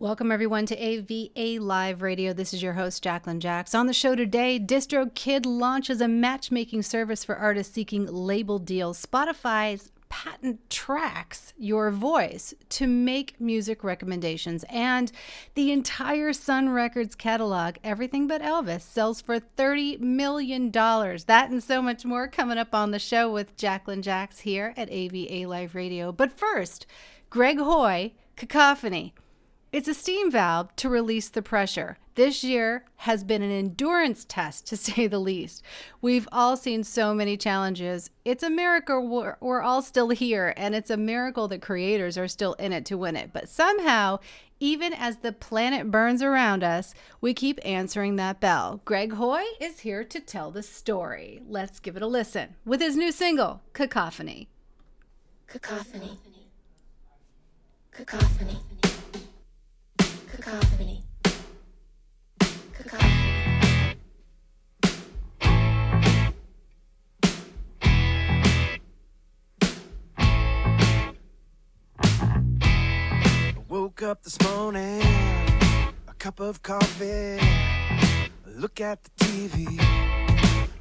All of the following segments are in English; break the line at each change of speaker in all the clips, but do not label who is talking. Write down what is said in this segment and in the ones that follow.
Welcome, everyone, to AVA Live Radio. This is your host, Jacqueline Jacks. On the show today, DistroKid launches a matchmaking service for artists seeking label deals. Spotify's patent tracks your voice to make music recommendations. And the entire Sun Records catalog, everything but Elvis, sells for $30 million. That and so much more coming up on the show with Jacqueline Jacks here at AVA Live Radio. But first, Greg Hoy, Cacophony. It's a steam valve to release the pressure. This year has been an endurance test, to say the least. We've all seen so many challenges. It's a miracle we're, we're, all still here, and it's a miracle that creators are still in it to win it. But somehow, even as the planet burns around us, we keep answering that bell. Greg Hoy is here to tell the story. Let's give it a listen with his new single, Cacophony.
Cacophony. Cacophony. Cacophony. Cacophony.
I woke up this morning, a cup of coffee, look at the TV,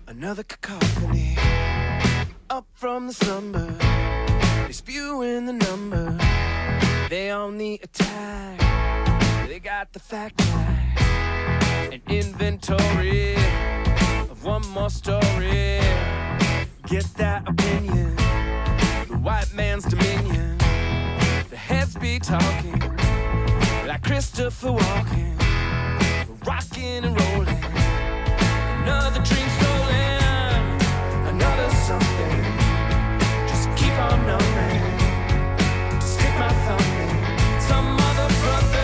another cacophony. Up from the slumber, they spewing the number, they on the attack, they got the fact an inventory of one more story. Get that opinion, the white man's dominion. The heads be talking like Christopher Walken, rocking and rolling. Another dream stolen, another something. Just keep on numbing, stick my thumb in. Some other brother's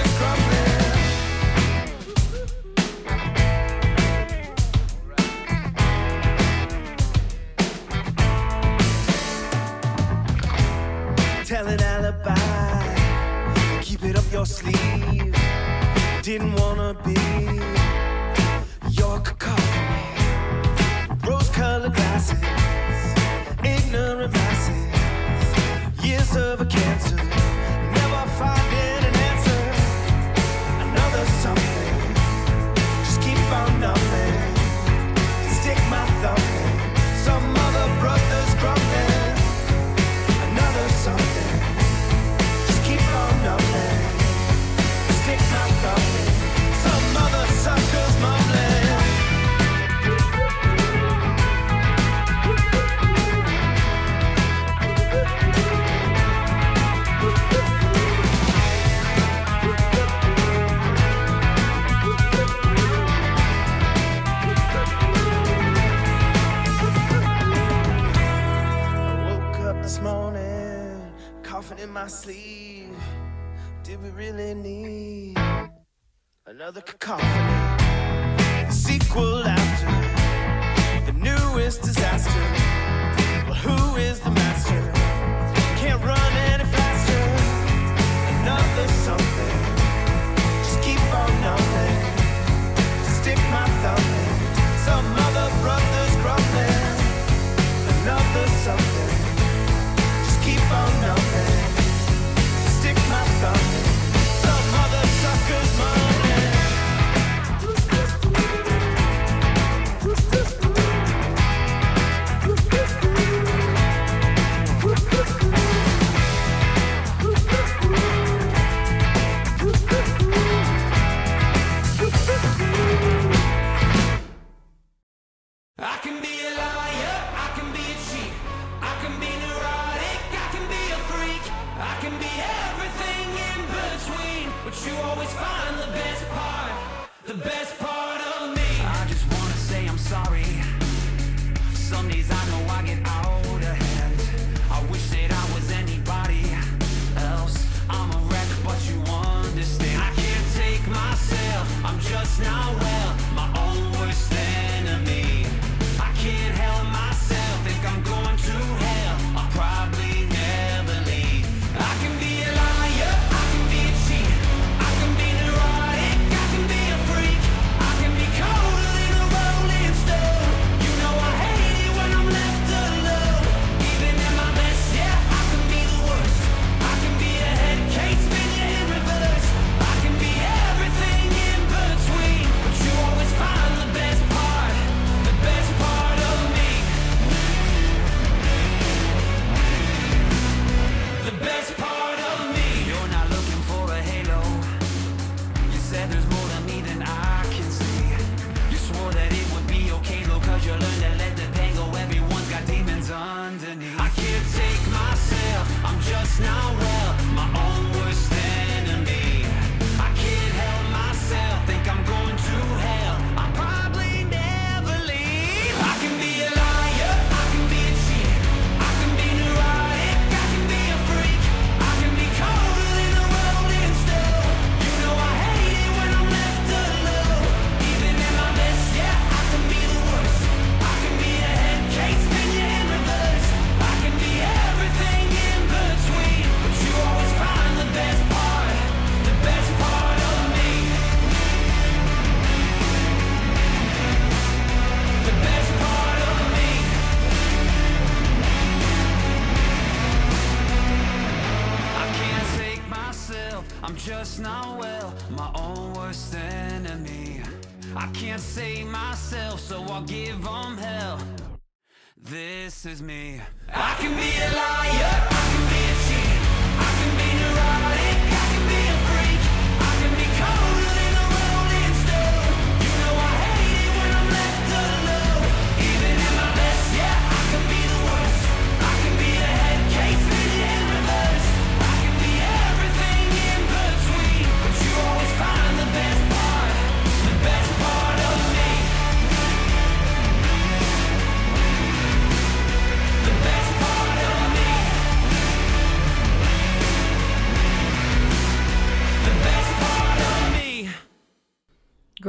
your sleeve. Didn't wanna be your cacophony. Rose colored glasses, ignorant masses, years of a cancer, never finding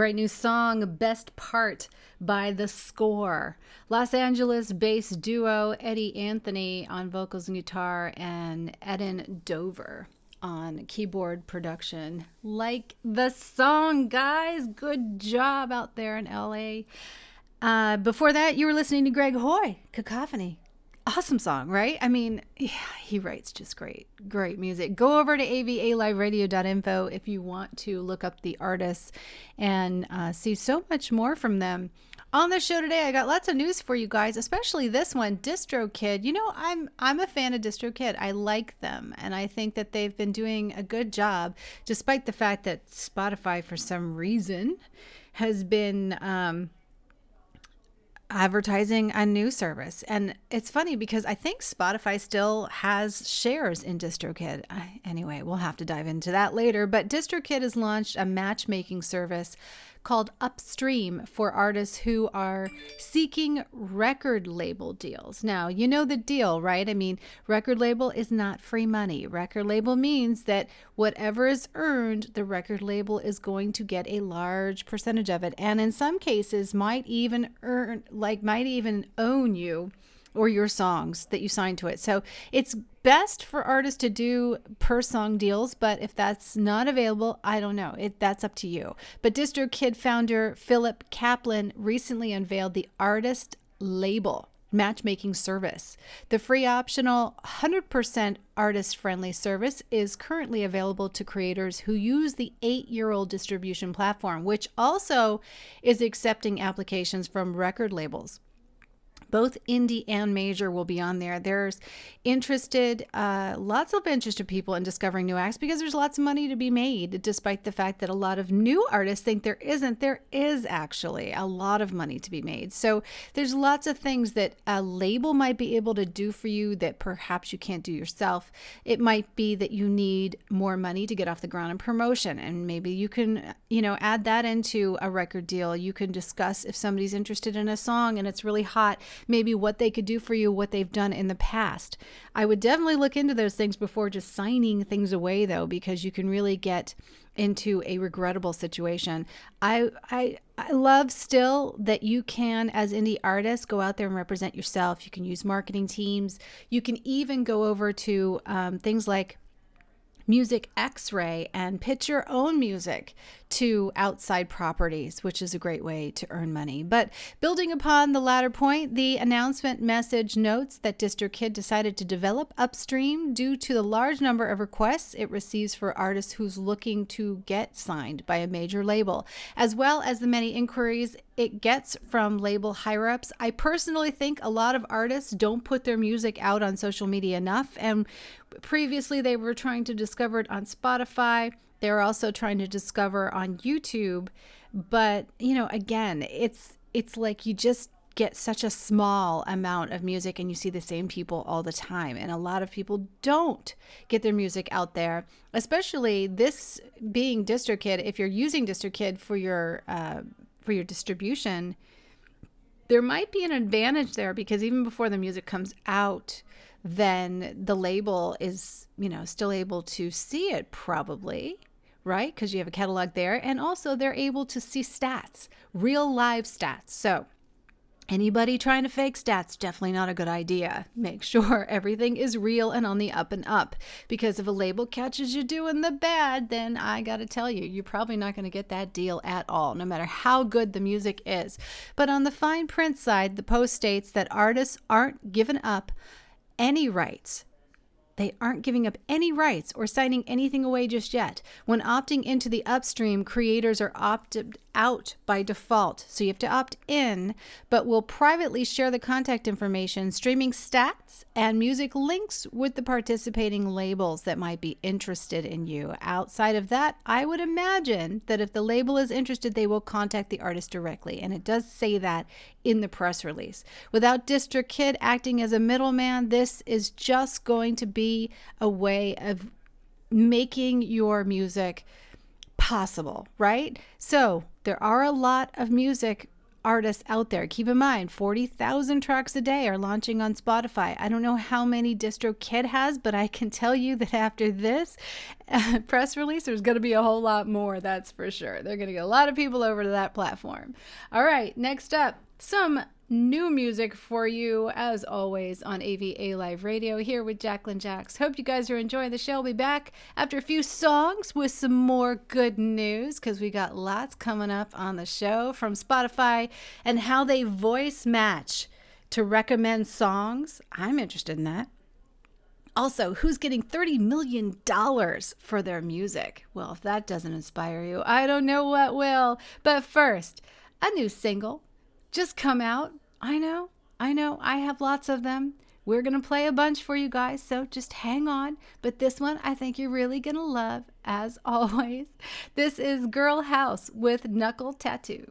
Great new song, Best Part by The Score. Los Angeles based duo Eddie Anthony on vocals and guitar, and Edan Dover on keyboard production. Like the song, guys. Good job out there in LA. Uh, before that, you were listening to Greg Hoy, Cacophony awesome song, right? I mean, yeah, he writes just great, great music. Go over to avaliveradio.info if you want to look up the artists and uh, see so much more from them. On the show today, I got lots of news for you guys, especially this one, Distro Kid. You know, I'm I'm a fan of Distro Kid. I like them, and I think that they've been doing a good job, despite the fact that Spotify, for some reason, has been. Um, advertising a new service. And it's funny because I think Spotify still has shares in DistroKid. Anyway, we'll have to dive into that later. But DistroKid has launched a matchmaking service called Upstream for artists who are seeking record label deals. Now, you know the deal, right? I mean, record label is not free money. Record label means that whatever is earned, the record label is going to get a large percentage of it. And in some cases, might even earn, like, might even own you or your songs that you sign to it. So it's best for artists to do per song deals, but if that's not available, I don't know. It that's up to you. But DistroKid founder Philip Kaplan recently unveiled the artist label matchmaking service. The free optional 100% artist friendly service is currently available to creators who use the 8-year-old distribution platform, which also is accepting applications from record labels both indie and major will be on there. There's interested, uh, lots of interested people in discovering new acts because there's lots of money to be made, despite the fact that a lot of new artists think there isn't. There is actually a lot of money to be made. So there's lots of things that a label might be able to do for you that perhaps you can't do yourself. It might be that you need more money to get off the ground in promotion, and maybe you can, you know, add that into a record deal. You can discuss if somebody's interested in a song and it's really hot maybe what they could do for you, what they've done in the past. I would definitely look into those things before just signing things away, though, because you can really get into a regrettable situation. I I I love still that you can as indie artists go out there and represent yourself. You can use marketing teams. You can even go over to um, things like Music X Ray and pitch your own music to outside properties, which is a great way to earn money. But building upon the latter point, the announcement message notes that DistroKid decided to develop Upstream due to the large number of requests it receives for artists who's looking to get signed by a major label, as well as the many inquiries it gets from label higher ups. I personally think a lot of artists don't put their music out on social media enough. And previously, they were trying to discover it on Spotify. They're also trying to discover on YouTube. But, you know, again, it's it's like you just get such a small amount of music and you see the same people all the time. And a lot of people don't get their music out there, especially this being DistroKid. If you're using DistroKid for your uh, for your distribution, there might be an advantage there because even before the music comes out, then the label is, you know, still able to see it probably, right? Because you have a catalog there. And also they're able to see stats, real live stats. So Anybody trying to fake stats, definitely not a good idea. Make sure everything is real and on the up and up. Because if a label catches you doing the bad, then I gotta tell you, you're probably not gonna get that deal at all, no matter how good the music is. But on the fine print side, the post states that artists aren't given up any rights they aren't giving up any rights or signing anything away just yet. When opting into the upstream, creators are opted out by default. So you have to opt in, but will privately share the contact information, streaming stats, and music links with the participating labels that might be interested in you. Outside of that, I would imagine that if the label is interested, they will contact the artist directly. And it does say that in the press release. Without DistroKid acting as a middleman, this is just going to be a way of making your music possible, right? So there are a lot of music artists out there. Keep in mind, 40,000 tracks a day are launching on Spotify. I don't know how many DistroKid has, but I can tell you that after this press release, there's going to be a whole lot more, that's for sure. They're going to get a lot of people over to that platform. All right, next up, some new music for you, as always, on AVA Live Radio here with Jacqueline Jacks. Hope you guys are enjoying the show. I'll be back after a few songs with some more good news because we got lots coming up on the show from Spotify and how they voice match to recommend songs. I'm interested in that. Also, who's getting $30 million for their music? Well, if that doesn't inspire you, I don't know what will. But first, a new single just come out. I know, I know, I have lots of them. We're going to play a bunch for you guys, so just hang on. But this one I think you're really going to love, as always. This is Girl House with Knuckle Tattoo.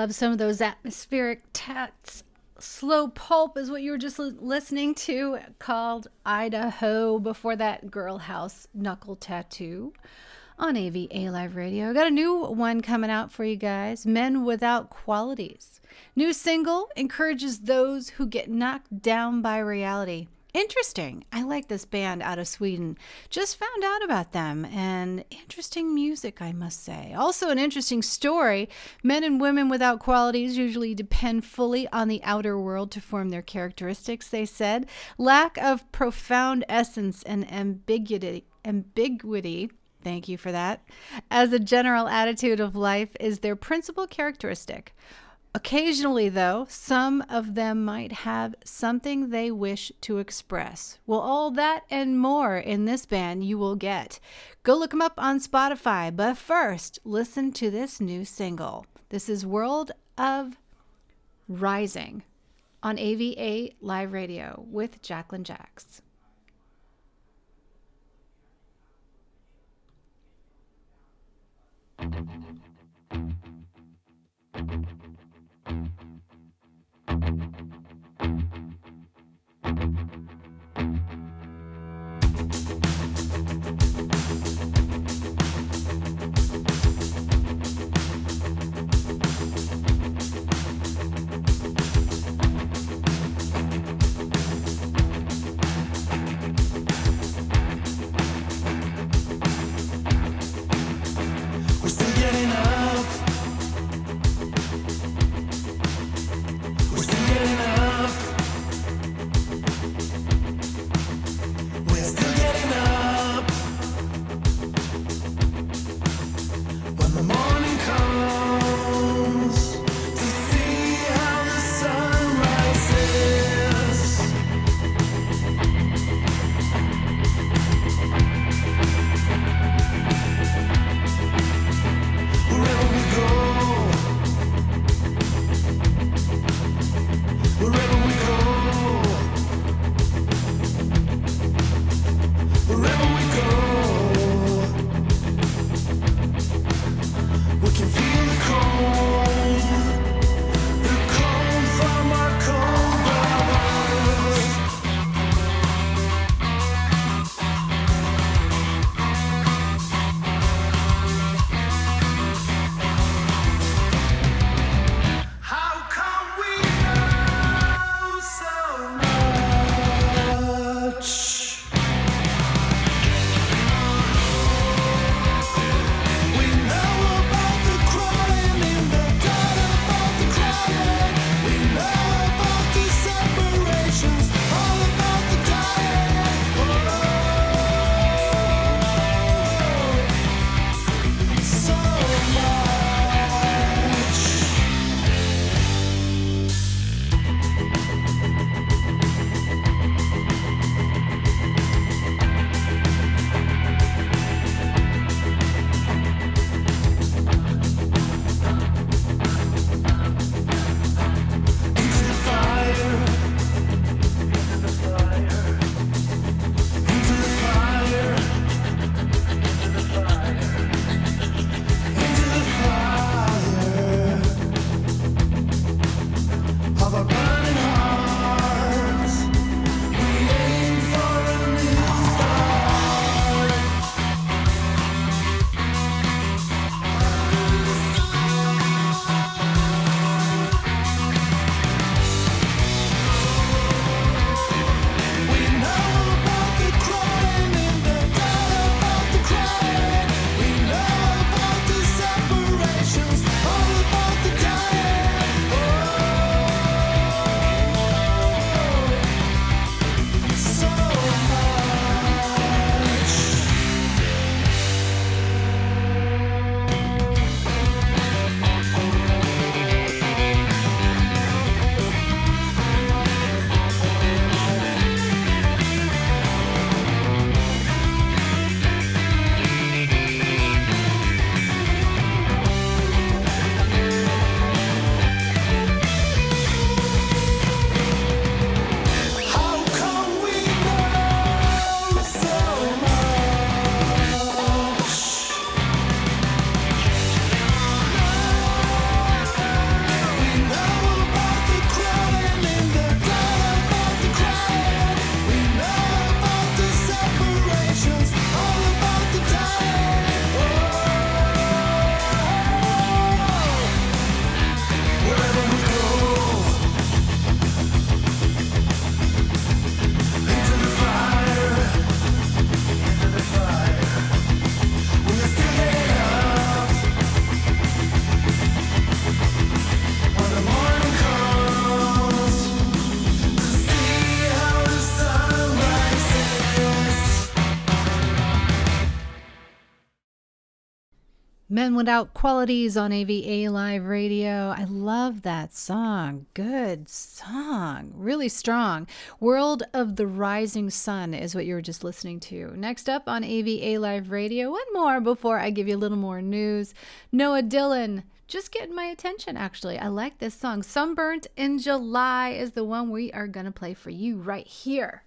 Love some of those atmospheric tats. Slow Pulp is what you were just li- listening to, called Idaho. Before that, Girl House Knuckle Tattoo on AVA Live Radio. Got a new one coming out for you guys Men Without Qualities. New single encourages those who get knocked down by reality. Interesting. I like this band out of Sweden. Just found out about them and interesting music, I must say. Also, an interesting story. Men and women without qualities usually depend fully on the outer world to form their characteristics, they said. Lack of profound essence and ambiguity. Ambiguity Thank you for that. As a general attitude of life is their principal characteristic. Occasionally, though, some of them might have something they wish to express. Well, all that and more in this band you will get. Go look them up on Spotify, but first, listen to this new single. This is World of Rising on AVA Live Radio with Jacqueline Jacks.
Men Without Qualities on AVA Live Radio. I love that song. Good song. Really strong. World of the Rising Sun is what you were just listening to. Next up on AVA Live Radio, one more before I give you a little more news. Noah Dylan. Just getting my attention, actually. I like this song. Sunburnt in July is the one we are going to play for you right here.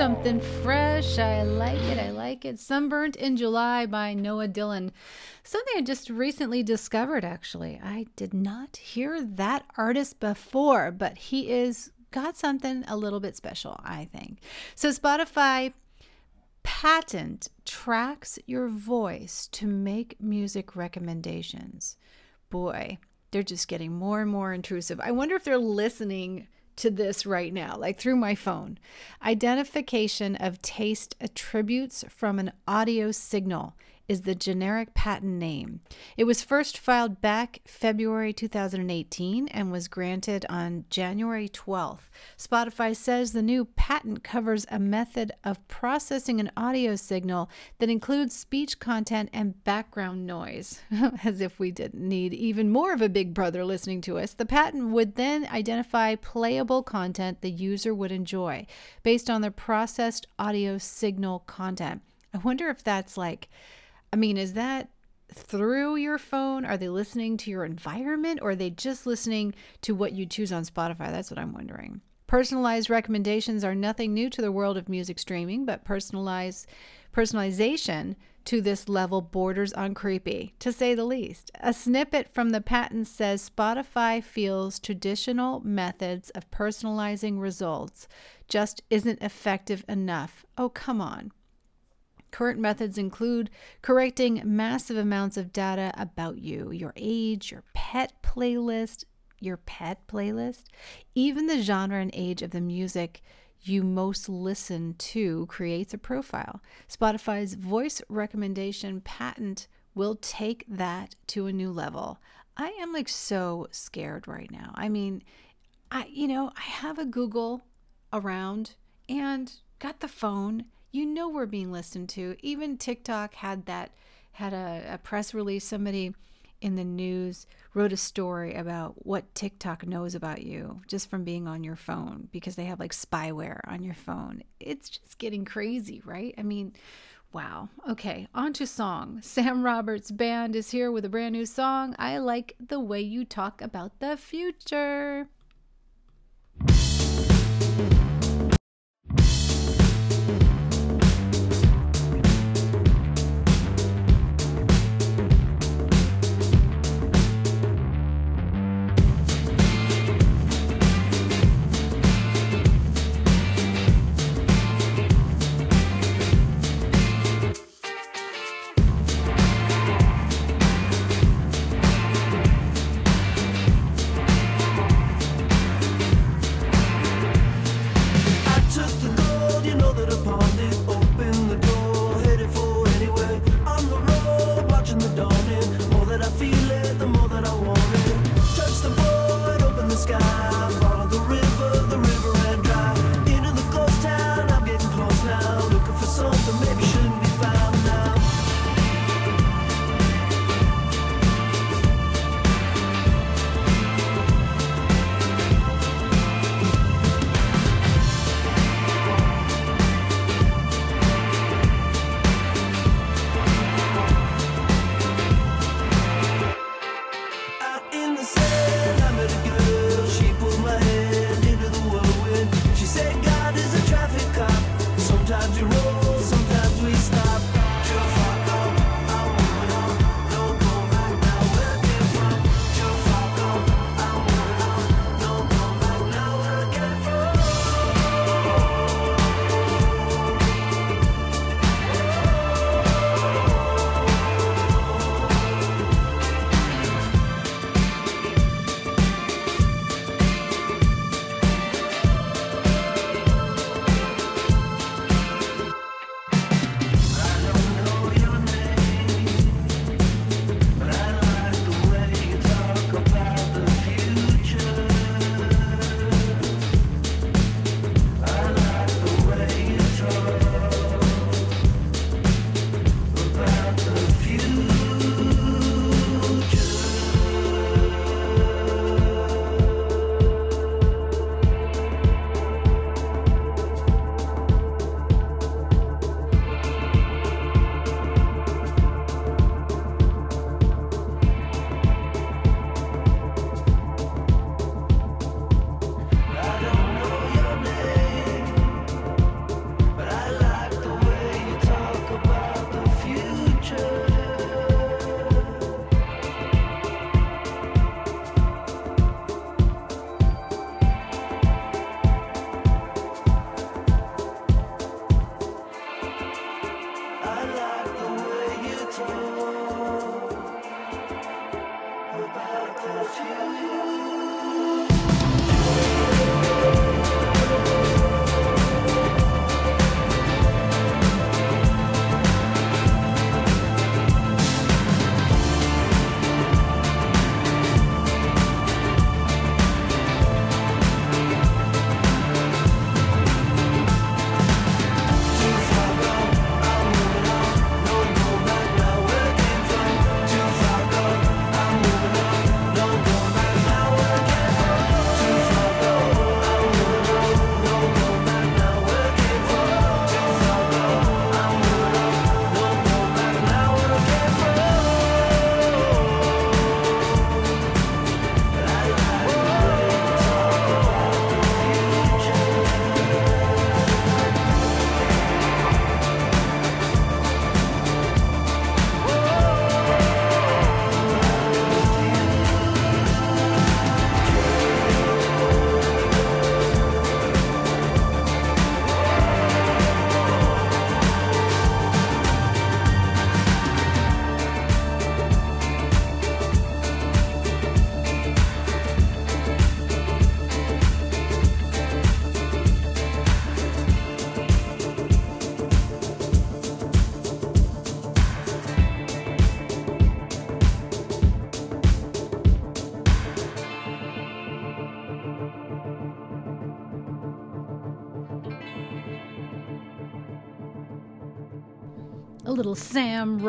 Something fresh. I like it. I like it. Sunburnt in July by Noah Dylan. Something I just recently discovered, actually. I did not hear that artist before, but he is got something a little bit special, I think. So, Spotify patent tracks your voice to make music recommendations. Boy, they're just getting more and more intrusive. I wonder if they're listening to this right now, like through my phone. Identification of taste attributes from an audio signal
is the generic patent name. It was first filed back February 2018 and was granted on January 12th. Spotify says the new patent covers a method of processing an audio signal that includes speech content and background noise. As if we didn't need even more of a big brother listening to us. The patent would then identify playable content the user would enjoy based on the processed audio signal content. I wonder if that's like I mean, is that through your phone? Are they listening to your environment or are they just listening to what you choose on Spotify? That's what I'm wondering. Personalized recommendations are nothing new to the world of music streaming, but personalized personalization to this level borders on creepy, to say the least. A snippet from the patent says Spotify feels traditional methods of personalizing results just isn't effective enough. Oh, come on. Current methods include correcting massive amounts of data about you, your age, your pet playlist, your pet playlist, even the genre and age of the music you most listen to creates a profile. Spotify's voice recommendation patent will take that to a new level. I am like so scared right now. I mean, I you know, I have a Google around and got the phone you know we're being listened to. Even TikTok had that had a, a press release. Somebody in the news wrote a story about what TikTok knows about you just from being on your phone because they have like spyware on your phone. It's just getting crazy, right? I mean, wow. Okay, on to song. Sam Roberts Band is here with a brand new song. I like the way you talk about the future.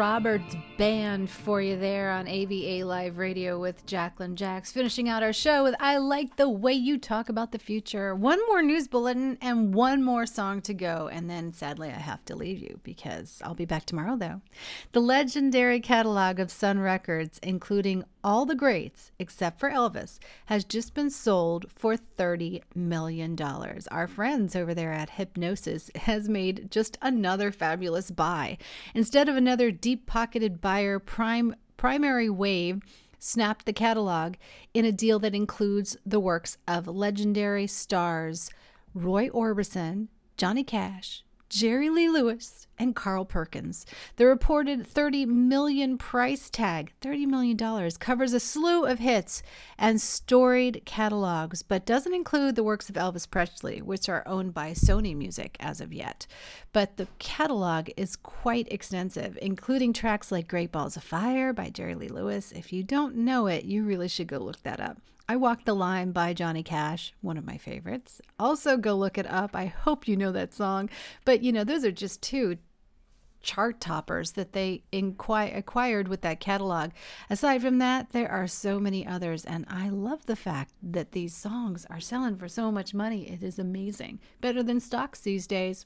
Roberts band for you there on AVA Live Radio with Jacqueline Jacks. Finishing out our show with I Like the Way You Talk About the Future. One more news bulletin and one more song to go. And then sadly, I have to leave you because I'll be back tomorrow, though. The legendary catalog of Sun Records, including all the greats except for Elvis, has just been sold for $30 million. Our friends over there at Hipgnosis has made just another fabulous buy. Instead of another deep pocketed buyer, Prime Primary Wave snapped the catalog in a deal that includes the works of legendary stars Roy Orbison, Johnny Cash, Jerry Lee Lewis, and Carl Perkins. The reported 30 million price tag, $30 million, covers a slew of hits and storied catalogs, but doesn't include the works of Elvis Presley, which are owned by Sony Music as of yet. But the catalog is quite extensive, including tracks like Great Balls of Fire by Jerry Lee Lewis. If you don't know it, you really should go look that up. I Walk the Line by Johnny Cash, one of my favorites. Also, go look it up. I hope you know that song. But, you know, those are just two chart toppers that they inqui- acquired with that catalog. Aside from that, there are so many others, and I love the fact that these songs are selling for so much money. It is amazing. Better than stocks these days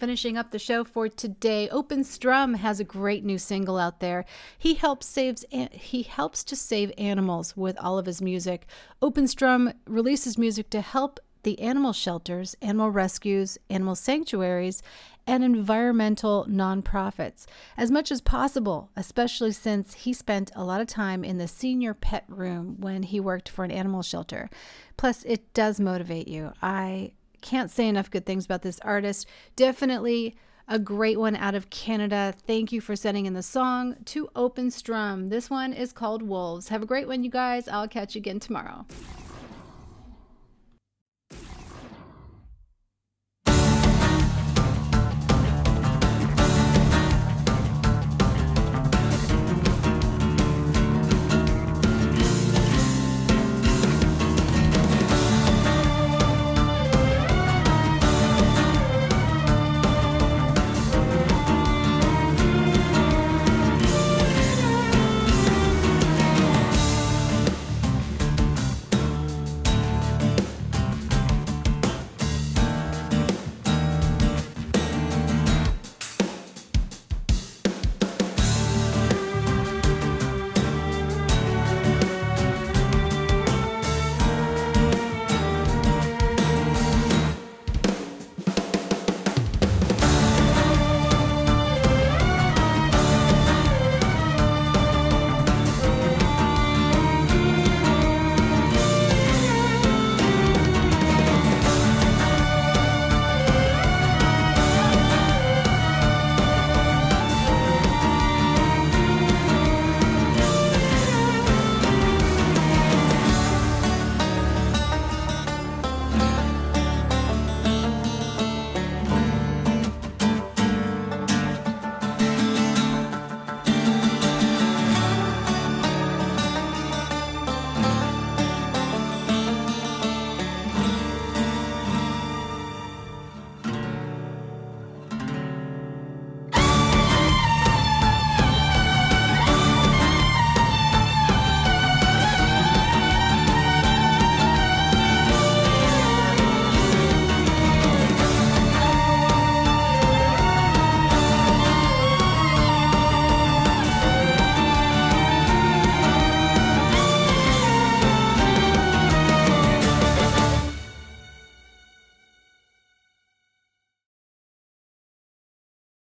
finishing up the show for today. Open Strum has a great new single out there. He helps saves he helps to save animals with all of his music. Open Strum releases music to help the animal shelters, animal rescues, animal sanctuaries, and environmental nonprofits as much as possible, especially since he spent a lot of time in the senior pet room when he worked for an animal shelter. Plus, it does motivate you. I can't say enough good things about this artist. Definitely a great one out of Canada. Thank you for sending in the song to Open Strum. This one is called Wolves. Have a great one, you guys. I'll catch you again tomorrow.